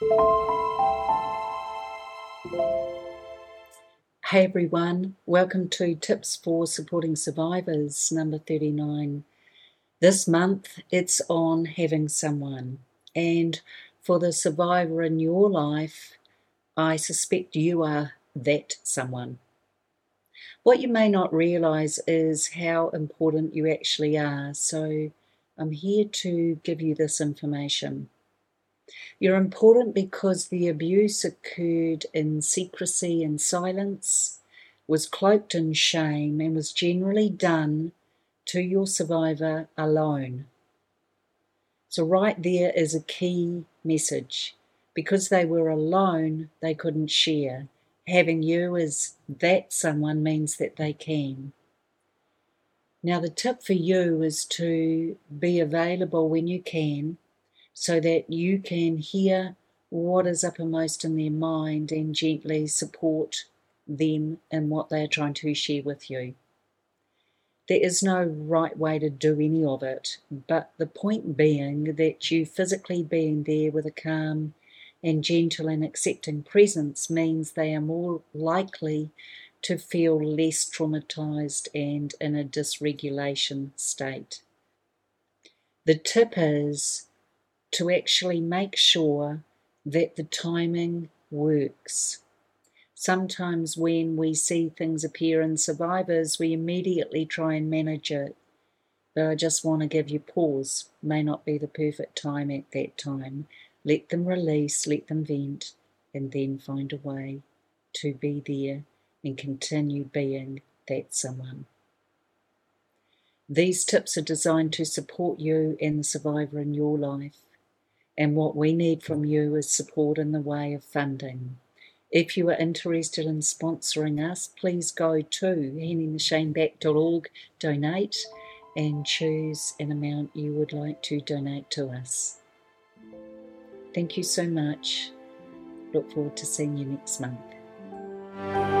Hey everyone, welcome to Tips for Supporting Survivors number 39. This month it's on having someone, and for the survivor in your life, I suspect you are that someone. What you may not realize is how important you actually are, so I'm here to give you this information. You're important because the abuse occurred in secrecy and silence, was cloaked in shame, and was generally done to your survivor alone. So, right there is a key message. Because they were alone, they couldn't share. Having you as that someone means that they can. Now, the tip for you is to be available when you can so that you can hear what is uppermost in their mind and gently support them in what they are trying to share with you. There is no right way to do any of it, but the point being that you physically being there with a calm and gentle and accepting presence means they are more likely to feel less traumatized and in a dysregulation state. The tip is to actually make sure that the timing works. Sometimes, when we see things appear in survivors, we immediately try and manage it. But I just want to give you pause. May not be the perfect time at that time. Let them release, let them vent, and then find a way to be there and continue being that someone. These tips are designed to support you and the survivor in your life and what we need from you is support in the way of funding. If you are interested in sponsoring us, please go to handingtheshameback.org, donate, and choose an amount you would like to donate to us. Thank you so much. Look forward to seeing you next month.